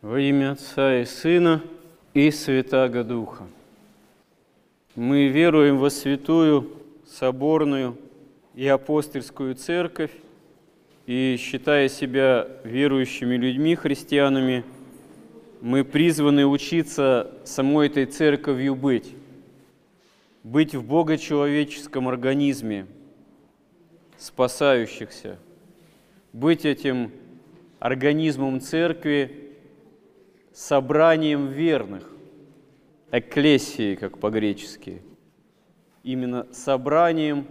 Во имя Отца и Сына и Святаго Духа. Мы веруем во святую, соборную и апостольскую церковь, и, считая себя верующими людьми, христианами, мы призваны учиться самой этой церковью быть, быть в богочеловеческом организме, спасающихся, быть этим организмом церкви, собранием верных, экклесией, как по-гречески, именно собранием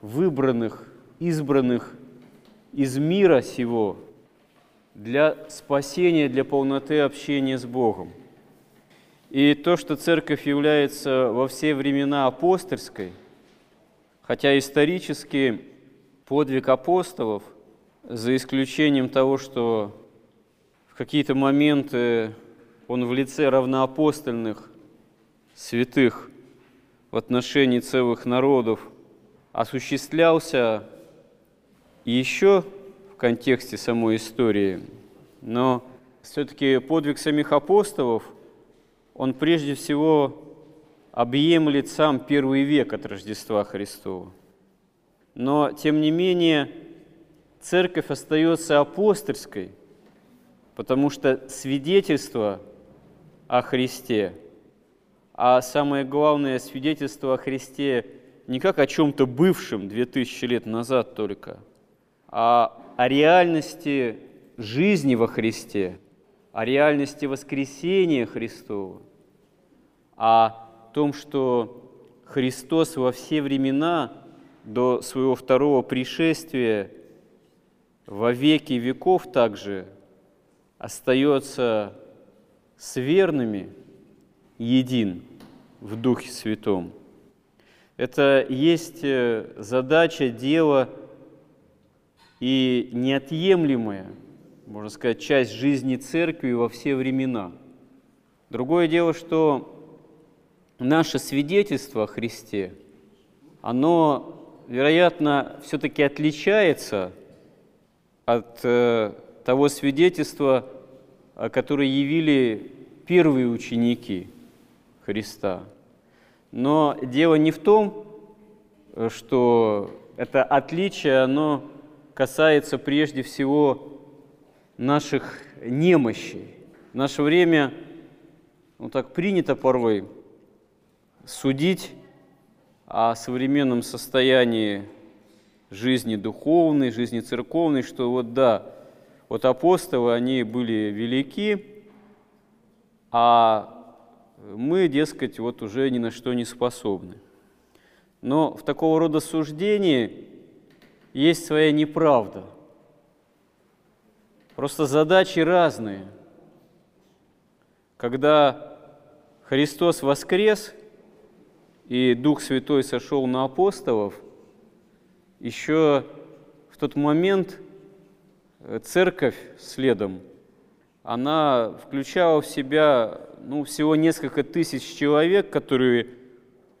выбранных, избранных из мира сего для спасения, для полноты общения с Богом. И то, что церковь является во все времена апостольской, хотя исторически подвиг апостолов, за исключением того, что в какие-то моменты он в лице равноапостольных святых в отношении целых народов осуществлялся еще в контексте самой истории, но все-таки подвиг самих апостолов, он прежде всего объемлет сам первый век от Рождества Христова. Но, тем не менее, церковь остается апостольской, потому что свидетельство о Христе, а самое главное свидетельство о Христе не как о чем-то бывшем 2000 лет назад только, а о реальности жизни во Христе, о реальности воскресения Христова, о том, что Христос во все времена до своего второго пришествия во веки веков также остается с верными един в Духе Святом. Это есть э, задача, дело и неотъемлемая, можно сказать, часть жизни Церкви во все времена. Другое дело, что наше свидетельство о Христе, оно, вероятно, все-таки отличается от э, того свидетельства, которое явили первые ученики Христа. Но дело не в том, что это отличие, оно касается прежде всего наших немощей. В наше время ну, так принято порой судить о современном состоянии жизни духовной, жизни церковной, что вот да, вот апостолы, они были велики, а мы, дескать, вот уже ни на что не способны. Но в такого рода суждении есть своя неправда. Просто задачи разные. Когда Христос воскрес и Дух Святой сошел на апостолов, еще в тот момент церковь следом, она включала в себя ну, всего несколько тысяч человек, которые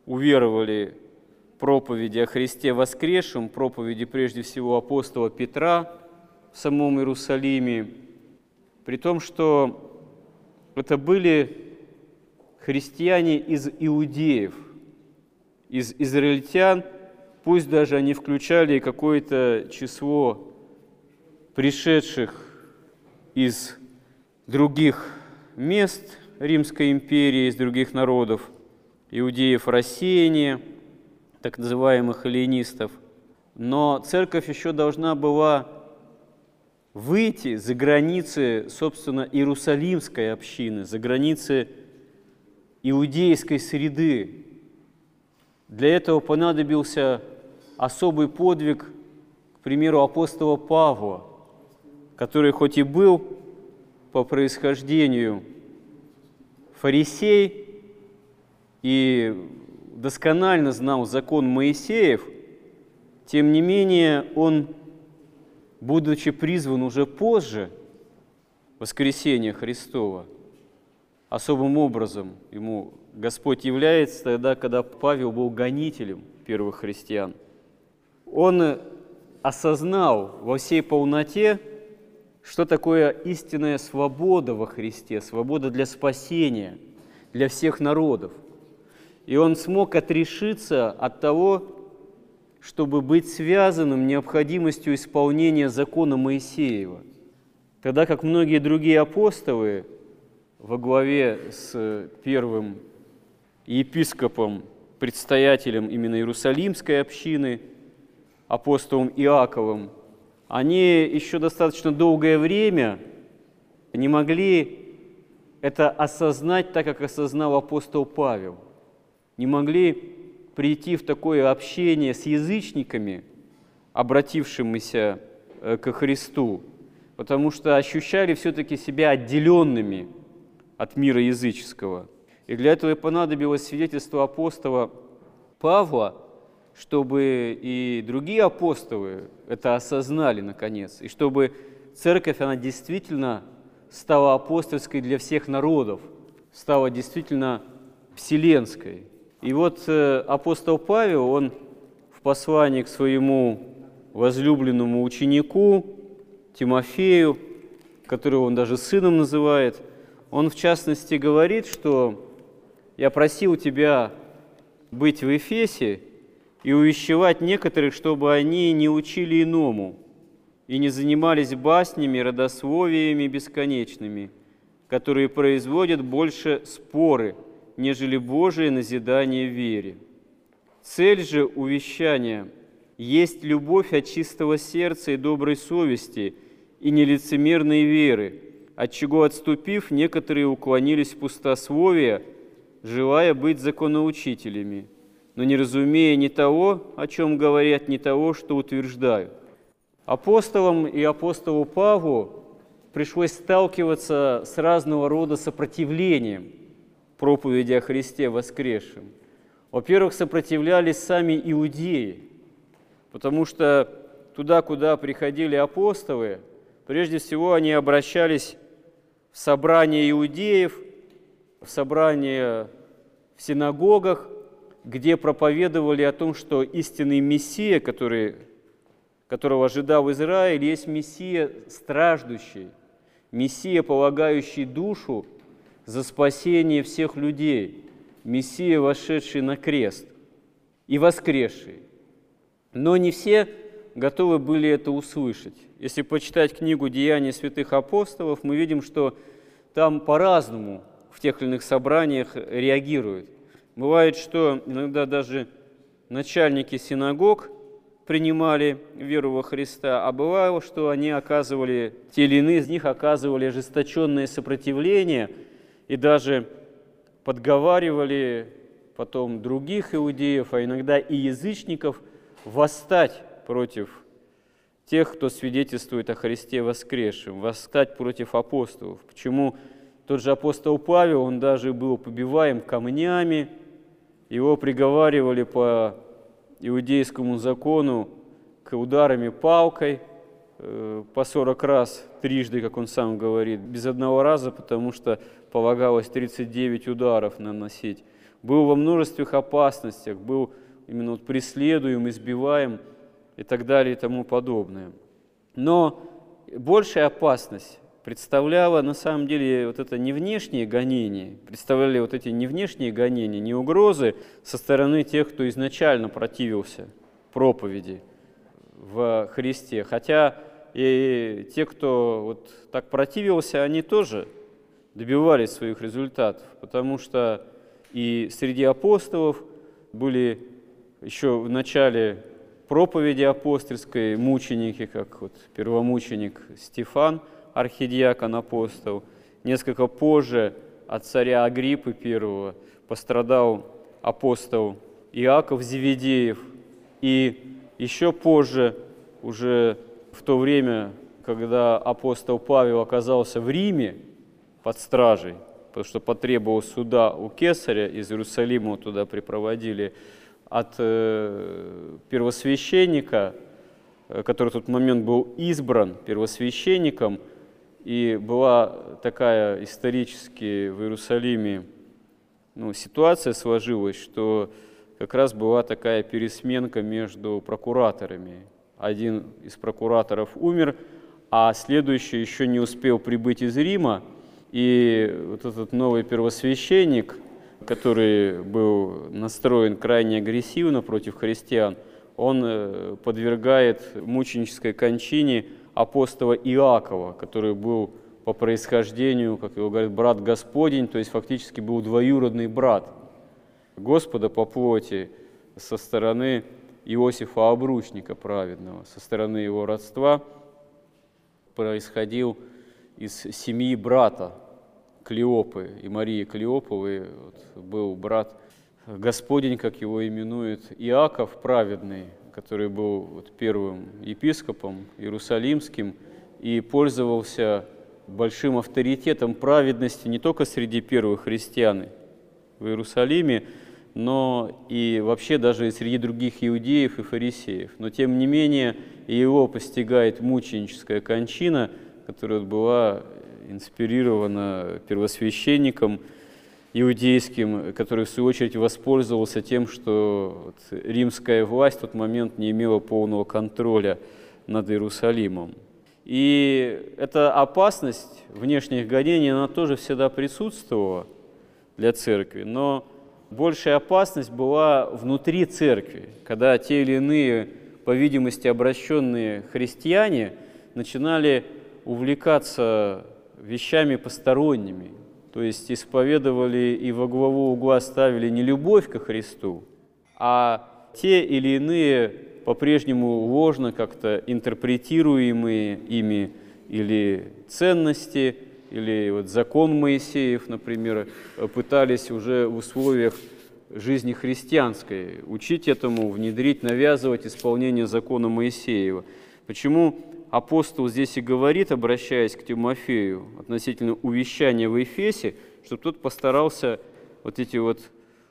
уверовали проповеди о Христе воскресшем, проповеди прежде всего апостола Петра в самом Иерусалиме, при том, что это были христиане из иудеев, из израильтян, пусть даже они включали какое-то число пришедших из других мест Римской империи, из других народов, иудеев рассеяния – так называемых эллинистов. Но церковь еще должна была выйти за границы, собственно, Иерусалимской общины, за границы иудейской среды. Для этого понадобился особый подвиг, к примеру, апостола Павла, который хоть и был по происхождению фарисей и досконально знал закон Моисеев, тем не менее он, будучи призван уже позже воскресения Христова, особым образом ему Господь является тогда, когда Павел был гонителем первых христиан. Он осознал во всей полноте что такое истинная свобода во Христе, свобода для спасения, для всех народов. И он смог отрешиться от того, чтобы быть связанным необходимостью исполнения закона Моисеева. Тогда как многие другие апостолы во главе с первым епископом, предстоятелем именно Иерусалимской общины, апостолом Иаковом, они еще достаточно долгое время не могли это осознать так, как осознал апостол Павел. Не могли прийти в такое общение с язычниками, обратившимися э, ко Христу, потому что ощущали все-таки себя отделенными от мира языческого. И для этого и понадобилось свидетельство апостола Павла, чтобы и другие апостолы это осознали наконец, и чтобы церковь, она действительно стала апостольской для всех народов, стала действительно вселенской. И вот э, апостол Павел, он в послании к своему возлюбленному ученику Тимофею, которого он даже сыном называет, он в частности говорит, что «я просил тебя быть в Эфесе и увещевать некоторых, чтобы они не учили иному и не занимались баснями, родословиями бесконечными, которые производят больше споры, нежели Божие назидание вере. Цель же увещания есть любовь от чистого сердца и доброй совести и нелицемерной веры, от чего отступив, некоторые уклонились в пустословие, желая быть законоучителями – но не разумея ни того, о чем говорят, ни того, что утверждают. Апостолам и апостолу Павлу пришлось сталкиваться с разного рода сопротивлением проповеди о Христе воскресшем. Во-первых, сопротивлялись сами иудеи, потому что туда, куда приходили апостолы, прежде всего они обращались в собрание иудеев, в собрание в синагогах, где проповедовали о том, что истинный Мессия, который, которого ожидал Израиль, есть Мессия страждущий, Мессия, полагающий душу за спасение всех людей, Мессия, вошедший на крест и воскресший. Но не все готовы были это услышать. Если почитать книгу «Деяния святых апостолов», мы видим, что там по-разному в тех или иных собраниях реагируют – Бывает, что иногда даже начальники синагог принимали веру во Христа, а бывало, что они оказывали, те или иные из них оказывали ожесточенное сопротивление и даже подговаривали потом других иудеев, а иногда и язычников, восстать против тех, кто свидетельствует о Христе воскресшем, восстать против апостолов. Почему тот же апостол Павел, он даже был побиваем камнями, его приговаривали по иудейскому закону к ударами палкой э, по 40 раз, трижды, как он сам говорит, без одного раза, потому что полагалось 39 ударов наносить. Был во множествах опасностях, был именно вот преследуем, избиваем и так далее и тому подобное. Но большая опасность представляло на самом деле вот это не внешние гонения, представляли вот эти не внешние гонения, не угрозы со стороны тех, кто изначально противился проповеди в Христе. Хотя и те, кто вот так противился, они тоже добивались своих результатов, потому что и среди апостолов были еще в начале проповеди апостольской мученики, как вот первомученик Стефан – архидиакон апостол. Несколько позже от царя Агриппы I пострадал апостол Иаков Зеведеев. И еще позже, уже в то время, когда апостол Павел оказался в Риме под стражей, потому что потребовал суда у кесаря, из Иерусалима туда припроводили, от э, первосвященника, э, который в тот момент был избран первосвященником – и была такая исторически в Иерусалиме ну, ситуация сложилась, что как раз была такая пересменка между прокураторами. Один из прокураторов умер, а следующий еще не успел прибыть из Рима, и вот этот новый первосвященник, который был настроен крайне агрессивно против христиан, он э, подвергает мученической кончине апостола Иакова, который был по происхождению, как его говорят, брат Господень, то есть фактически был двоюродный брат Господа по плоти со стороны Иосифа Обручника праведного, со стороны его родства происходил из семьи брата Клеопы и Марии Клеоповой. Вот, был брат Господень, как его именуют, Иаков праведный, который был вот первым епископом иерусалимским и пользовался большим авторитетом праведности не только среди первых христиан в Иерусалиме, но и вообще даже и среди других иудеев и фарисеев. Но тем не менее его постигает мученическая кончина, которая была инспирирована первосвященником иудейским, который в свою очередь воспользовался тем, что римская власть в тот момент не имела полного контроля над Иерусалимом. И эта опасность внешних гонений, она тоже всегда присутствовала для церкви, но большая опасность была внутри церкви, когда те или иные, по видимости, обращенные христиане начинали увлекаться вещами посторонними, то есть исповедовали и во главу угла ставили не любовь ко Христу, а те или иные по-прежнему ложно как-то интерпретируемые ими или ценности, или вот закон Моисеев, например, пытались уже в условиях жизни христианской учить этому, внедрить, навязывать исполнение закона Моисеева. Почему апостол здесь и говорит, обращаясь к Тимофею относительно увещания в Эфесе, чтобы тот постарался вот эти вот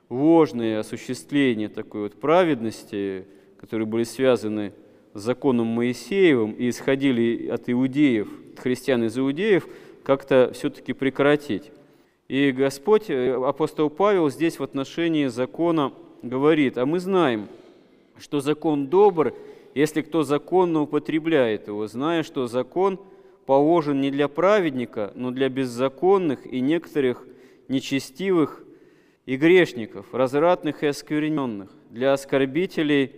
ложные осуществления такой вот праведности, которые были связаны с законом Моисеевым и исходили от иудеев, от христиан из иудеев, как-то все-таки прекратить. И Господь, э, апостол Павел здесь в отношении закона говорит, а мы знаем, что закон добр, если кто законно употребляет его, зная, что закон положен не для праведника, но для беззаконных и некоторых нечестивых и грешников, развратных и оскверненных, для оскорбителей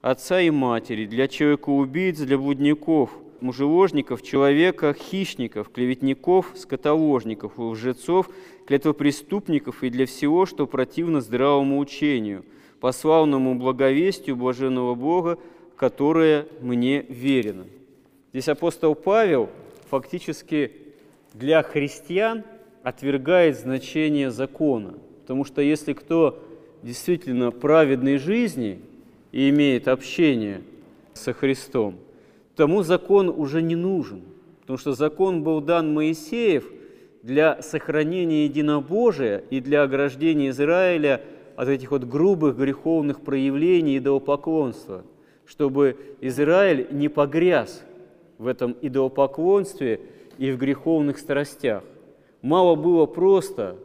отца и матери, для человека-убийц, для блудников, мужеложников, человека, хищников, клеветников, скотоложников, лжецов, клетвопреступников и для всего, что противно здравому учению, по славному благовестию блаженного Бога, которое мне верено. Здесь апостол Павел фактически для христиан отвергает значение закона, потому что если кто действительно праведной жизни и имеет общение со Христом, тому закон уже не нужен, потому что закон был дан Моисеев для сохранения единобожия и для ограждения Израиля от этих вот грубых греховных проявлений идолопоклонства, чтобы Израиль не погряз в этом идолопоклонстве и в греховных страстях. Мало было просто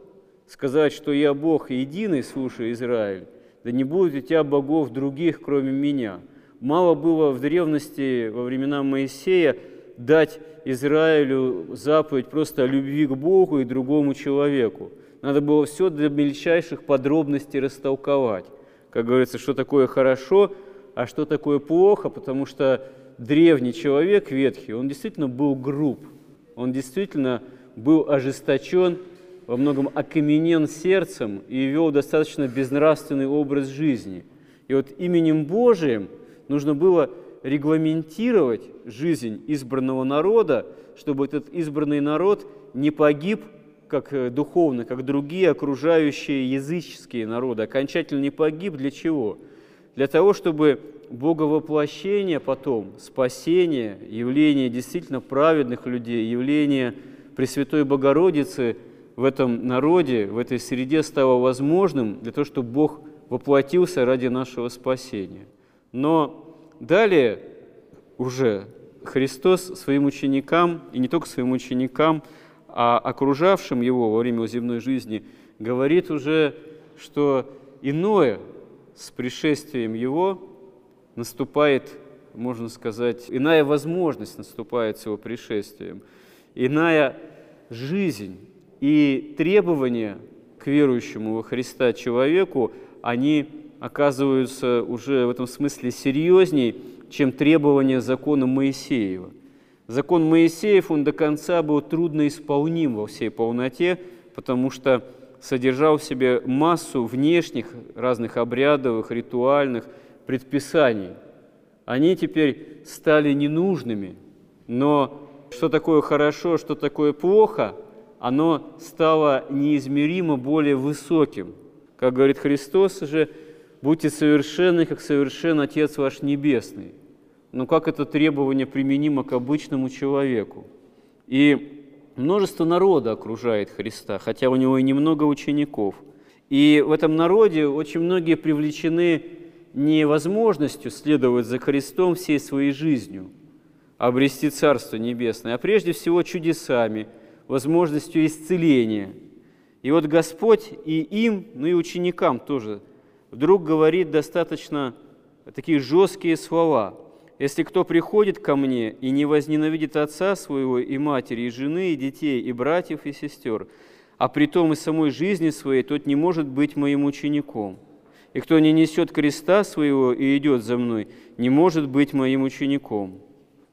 сказать, что я Бог единый, слушай, Израиль, да не будет у тебя богов других, кроме меня – Мало было в древности, во времена Моисея, дать Израилю заповедь просто о любви к Богу и другому человеку. Надо было все до мельчайших подробностей растолковать. Как говорится, что такое хорошо, а что такое плохо, потому что древний человек ветхий, он действительно был груб, он действительно был ожесточен, во многом окаменен сердцем и вел достаточно безнравственный образ жизни. И вот именем Божиим – Нужно было регламентировать жизнь избранного народа, чтобы этот избранный народ не погиб как э, духовно, как другие окружающие языческие народы, окончательно не погиб для чего? Для того, чтобы боговоплощение потом, спасение, явление действительно праведных людей, явление Пресвятой Богородицы в этом народе, в этой среде стало возможным для того, чтобы Бог воплотился ради нашего спасения – но далее уже Христос своим ученикам, и не только своим ученикам, а окружавшим его во время земной жизни, говорит уже, что иное с пришествием его наступает можно сказать, иная возможность наступает с его пришествием, иная жизнь и требования к верующему во Христа человеку, они оказываются уже в этом смысле серьезней, чем требования закона Моисеева. Закон Моисеев, он до конца был трудно исполним во всей полноте, потому что содержал в себе массу внешних разных обрядовых, ритуальных предписаний. Они теперь стали ненужными, но что такое хорошо, что такое плохо, оно стало неизмеримо более высоким. Как говорит Христос же, будьте совершенны, как совершен Отец ваш Небесный. Но как это требование применимо к обычному человеку? И множество народа окружает Христа, хотя у него и немного учеников. И в этом народе очень многие привлечены не возможностью следовать за Христом всей своей жизнью, обрести Царство Небесное, а прежде всего чудесами, возможностью исцеления. И вот Господь и им, ну и ученикам тоже, вдруг говорит достаточно такие жесткие слова – если кто приходит ко мне и не возненавидит отца своего и матери, и жены, и детей, и братьев, и сестер, а при том и самой жизни своей, тот не может быть моим учеником. И кто не несет креста своего и идет за мной, не может быть моим учеником.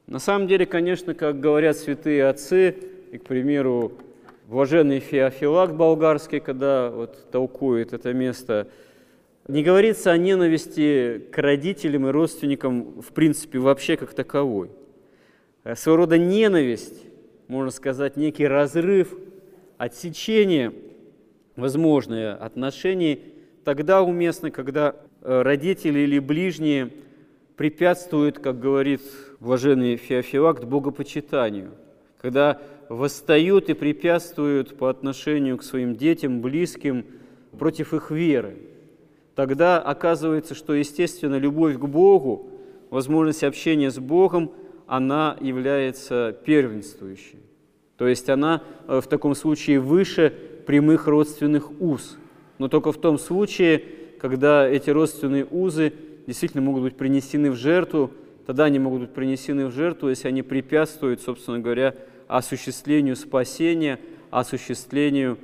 На самом деле, конечно, как говорят святые отцы, и, к примеру, блаженный Феофилак болгарский, когда вот толкует это место – не говорится о ненависти к родителям и родственникам в принципе вообще как таковой. Э, своего рода ненависть, можно сказать, некий разрыв, отсечение, возможное отношений тогда уместно, когда э, родители или ближние препятствуют, как говорит блаженный Феофилакт, богопочитанию, когда восстают и препятствуют по отношению к своим детям, близким, против их веры – тогда оказывается, что, естественно, любовь к Богу, возможность общения с Богом, она является первенствующей. То есть она э, в таком случае выше прямых родственных уз. Но только в том случае, когда эти родственные узы действительно могут быть принесены в жертву, тогда они могут быть принесены в жертву, если они препятствуют, собственно говоря, осуществлению спасения, осуществлению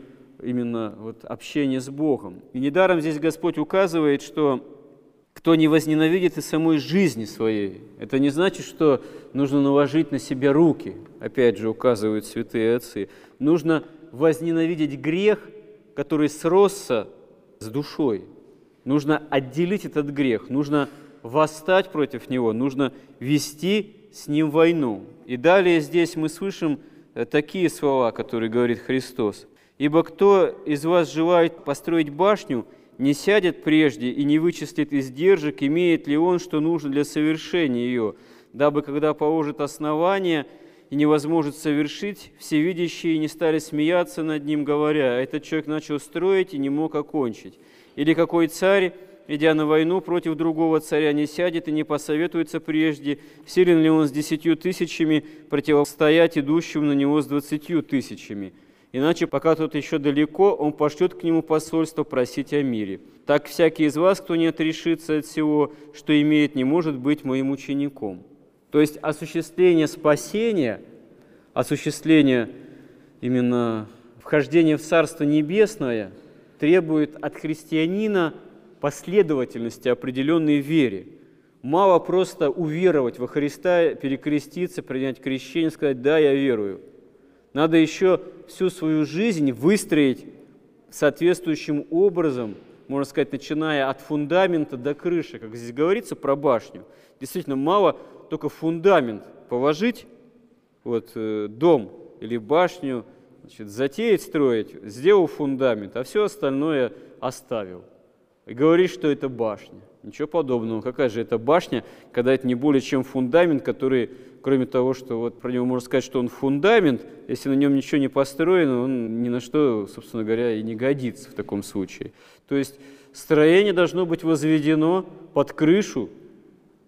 именно вот общение с Богом. И недаром здесь Господь указывает, что кто не возненавидит и самой жизни своей, это не значит, что нужно наложить на себя руки, опять же указывают святые отцы. Нужно возненавидеть грех, который сросся с душой. Нужно отделить этот грех, нужно восстать против него, нужно вести с ним войну. И далее здесь мы слышим э, такие слова, которые говорит Христос. Ибо кто из вас желает построить башню, не сядет прежде и не вычислит издержек, имеет ли он, что нужно для совершения ее, дабы, когда положит основание и невозможно совершить, всевидящие не стали смеяться над ним, говоря, этот человек начал строить и не мог окончить. Или какой царь, идя на войну против другого царя, не сядет и не посоветуется прежде, силен ли он с десятью тысячами противостоять идущим на него с двадцатью тысячами – Иначе, пока тот еще далеко, он пошлет к нему посольство просить о мире. Так всякий из вас, кто не отрешится от всего, что имеет, не может быть моим учеником. То есть осуществление спасения, осуществление именно вхождения в Царство Небесное требует от христианина последовательности определенной вере. Мало просто уверовать во Христа, перекреститься, принять крещение, сказать «да, я верую». Надо еще всю свою жизнь выстроить соответствующим образом, можно сказать, начиная от фундамента до крыши, как здесь говорится про башню. Действительно, мало только фундамент положить, вот э, дом или башню, значит, затеять строить, сделал фундамент, а все остальное оставил. И говорит, что это башня. Ничего подобного. Какая же это башня, когда это не более чем фундамент, который кроме того, что вот про него можно сказать, что он фундамент, если на нем ничего не построено, он ни на что, собственно говоря, и не годится в таком случае. То есть строение должно быть возведено под крышу,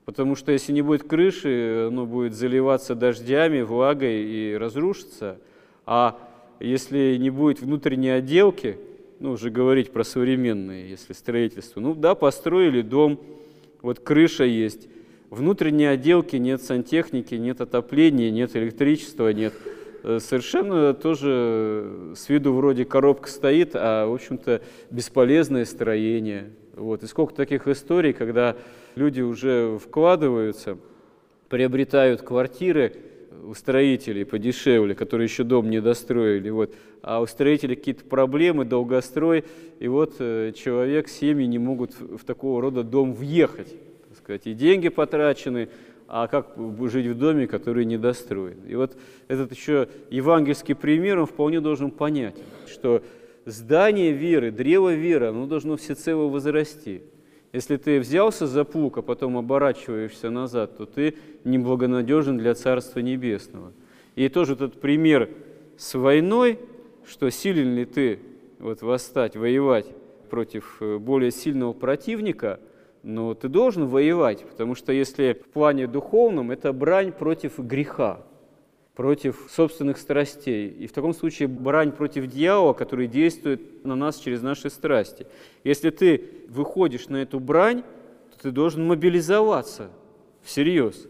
потому что если не будет крыши, оно будет заливаться дождями, влагой и разрушится. А если не будет внутренней отделки, ну, уже говорить про современные, если строительство, ну да, построили дом, вот крыша есть, внутренней отделки, нет сантехники, нет отопления, нет электричества, нет. Э, совершенно тоже с виду вроде коробка стоит, а, в общем-то, бесполезное строение. Вот. И сколько таких историй, когда люди уже вкладываются, приобретают квартиры, у строителей подешевле, которые еще дом не достроили, вот, а у строителей какие-то проблемы, долгострой, и вот э, человек, семьи не могут в, такого рода дом въехать, сказать, и деньги потрачены, а как жить в доме, который недостроен. И вот этот еще евангельский пример, он вполне должен понять, что здание веры, древо веры, оно должно всецело возрасти – если ты взялся за плуг, а потом оборачиваешься назад, то ты неблагонадежен для Царства Небесного. И тоже этот пример с войной, что силен ли ты вот восстать, воевать против э, более сильного противника, но ты должен воевать, потому что если в плане духовном, это брань против греха против собственных страстей. И в таком случае брань против дьявола, который действует на нас через наши страсти. Если ты выходишь на эту брань, то ты должен мобилизоваться всерьез.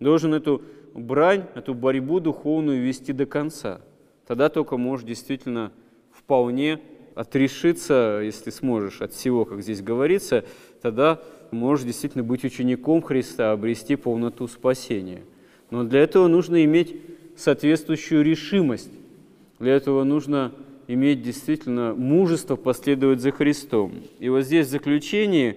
Должен эту брань, эту борьбу духовную вести до конца. Тогда только можешь действительно вполне отрешиться, если сможешь, от всего, как здесь говорится, тогда можешь действительно быть учеником Христа, обрести полноту спасения. Но для этого нужно иметь соответствующую решимость. Для этого нужно иметь действительно мужество последовать за Христом. И вот здесь в заключении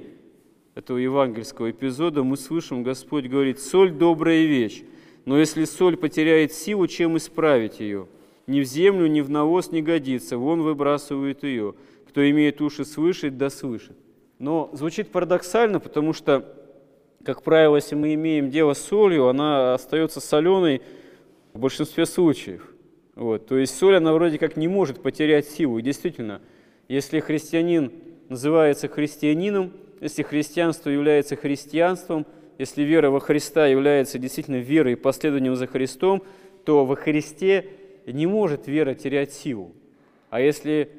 этого евангельского эпизода мы слышим, Господь говорит, «Соль – добрая вещь, но если соль потеряет силу, чем исправить ее? Ни в землю, ни в навоз не годится, вон выбрасывают ее. Кто имеет уши слышать, да слышит». Но звучит парадоксально, потому что, как правило, если мы имеем дело с солью, она остается соленой – в большинстве случаев. Вот. То есть соль, она вроде как не может потерять силу. И действительно, если христианин называется христианином, если христианство является христианством, если вера во Христа является действительно верой и последованием за Христом, то во Христе не может вера терять силу. А если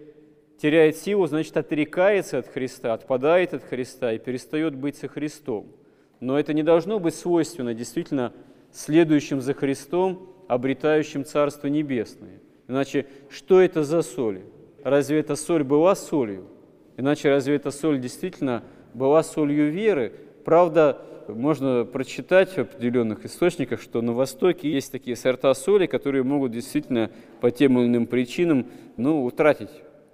теряет силу, значит отрекается от Христа, отпадает от Христа и перестает быть со Христом. Но это не должно быть свойственно действительно следующим за Христом обретающим Царство Небесное. Иначе, что это за соль? Разве эта соль была солью? Иначе, разве эта соль действительно была солью веры? Правда, можно прочитать в определенных источниках, что на Востоке есть такие сорта соли, которые могут действительно по тем или иным причинам ну, утратить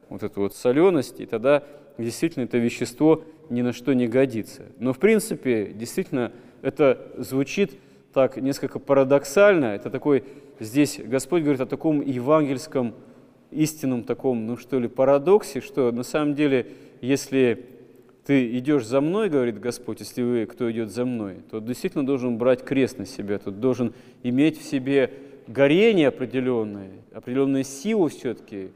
вот эту вот соленость, и тогда действительно это вещество ни на что не годится. Но в принципе, действительно, это звучит так несколько парадоксально. Это такой, здесь Господь говорит о таком евангельском, истинном таком, ну что ли, парадоксе, что на самом деле, если ты идешь за мной, говорит Господь, если вы, кто идет за мной, то действительно должен брать крест на себя, тут должен иметь в себе горение определенное, определенную силу все-таки,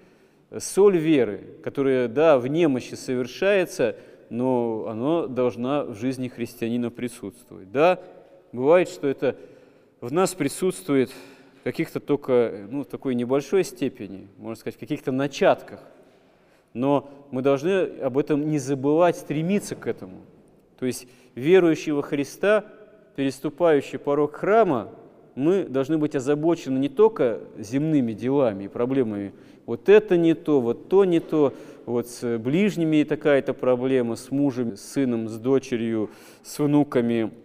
соль веры, которая, да, в немощи совершается, но она должна в жизни христианина присутствовать. Да, Бывает, что это в нас присутствует в каких-то только, ну, в такой небольшой степени, можно сказать, в каких-то начатках. Но мы должны об этом не забывать, стремиться к этому. То есть верующий во Христа, переступающий порог храма, мы должны быть озабочены не только земными делами и проблемами. Вот это не то, вот то не то, вот с ближними такая-то проблема, с мужем, с сыном, с дочерью, с внуками –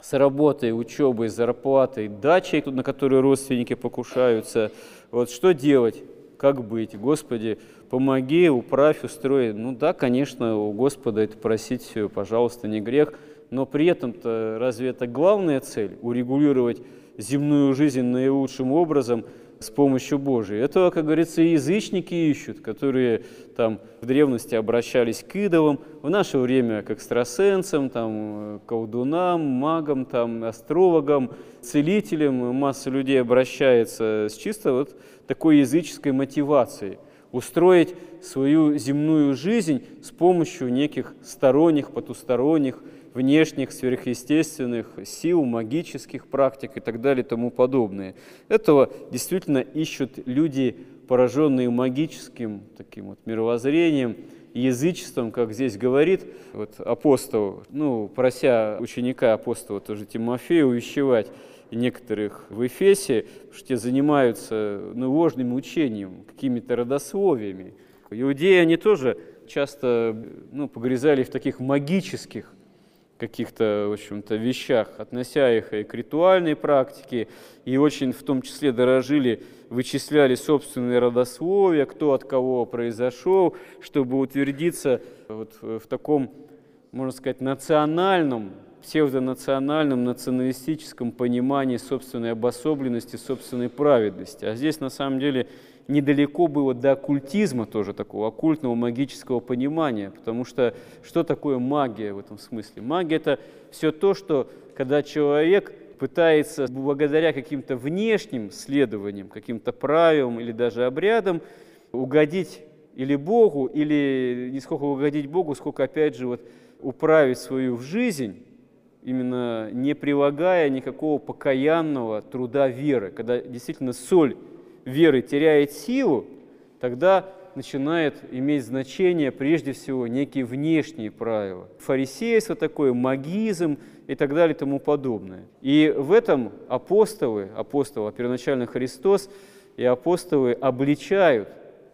с работой, учебой, зарплатой, дачей, на которую родственники покушаются. Вот что делать? Как быть? Господи, помоги, управь, устрой. Ну да, конечно, у Господа это просить, пожалуйста, не грех, но при этом-то разве это главная цель? Урегулировать земную жизнь наилучшим образом – с помощью Божией. Это, как говорится, язычники ищут, которые там в древности обращались к идолам, в наше время к экстрасенсам, там, колдунам, магам, там, астрологам, целителям. Масса людей обращается с чисто вот такой языческой мотивацией устроить свою земную жизнь с помощью неких сторонних, потусторонних, внешних сверхъестественных сил, магических практик и так далее и тому подобное. Этого действительно ищут люди, пораженные магическим таким вот мировоззрением, язычеством, как здесь говорит вот апостол, ну, прося ученика апостола тоже Тимофея увещевать некоторых в Эфесе, что те занимаются ну, ложным учением, какими-то родословиями. Иудеи, они тоже часто ну, погрязали в таких магических каких-то, в общем-то, вещах, относя их и к ритуальной практике, и очень в том числе дорожили, вычисляли собственные родословия, кто от кого произошел, чтобы утвердиться вот в таком, можно сказать, национальном, псевдонациональном, националистическом понимании собственной обособленности, собственной праведности. А здесь, на самом деле, недалеко было до оккультизма тоже такого, оккультного магического понимания, потому что что такое магия в этом смысле? Магия – это все то, что когда человек пытается благодаря каким-то внешним следованиям, каким-то правилам или даже обрядам угодить или Богу, или не сколько угодить Богу, сколько, опять же, вот управить свою жизнь, именно не прилагая никакого покаянного труда веры, когда действительно соль веры теряет силу, тогда начинает иметь значение прежде всего некие внешние правила. Фарисейство такое, магизм и так далее и тому подобное. И в этом апостолы, апостолы, а первоначально Христос и апостолы обличают,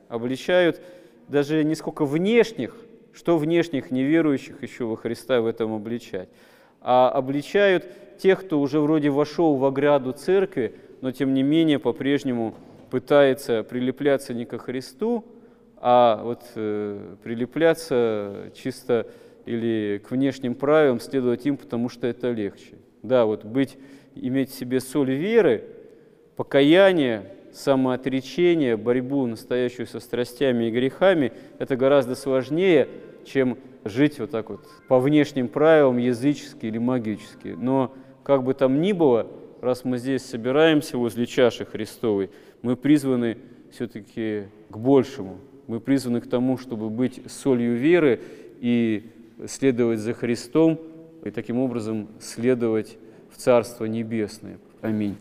обличают даже не сколько внешних, что внешних неверующих еще во Христа в этом обличать, а обличают тех, кто уже вроде вошел в ограду церкви, но тем не менее по-прежнему пытается прилепляться не ко Христу, а вот э, прилепляться чисто или к внешним правилам, следовать им, потому что это легче. Да, вот быть, иметь в себе соль веры, покаяние, самоотречение, борьбу настоящую со страстями и грехами, это гораздо сложнее, чем жить вот так вот по внешним правилам, язычески или магически. Но как бы там ни было, раз мы здесь собираемся возле чаши Христовой, мы призваны все-таки к большему. Мы призваны к тому, чтобы быть солью веры и следовать за Христом, и таким образом следовать в Царство Небесное. Аминь.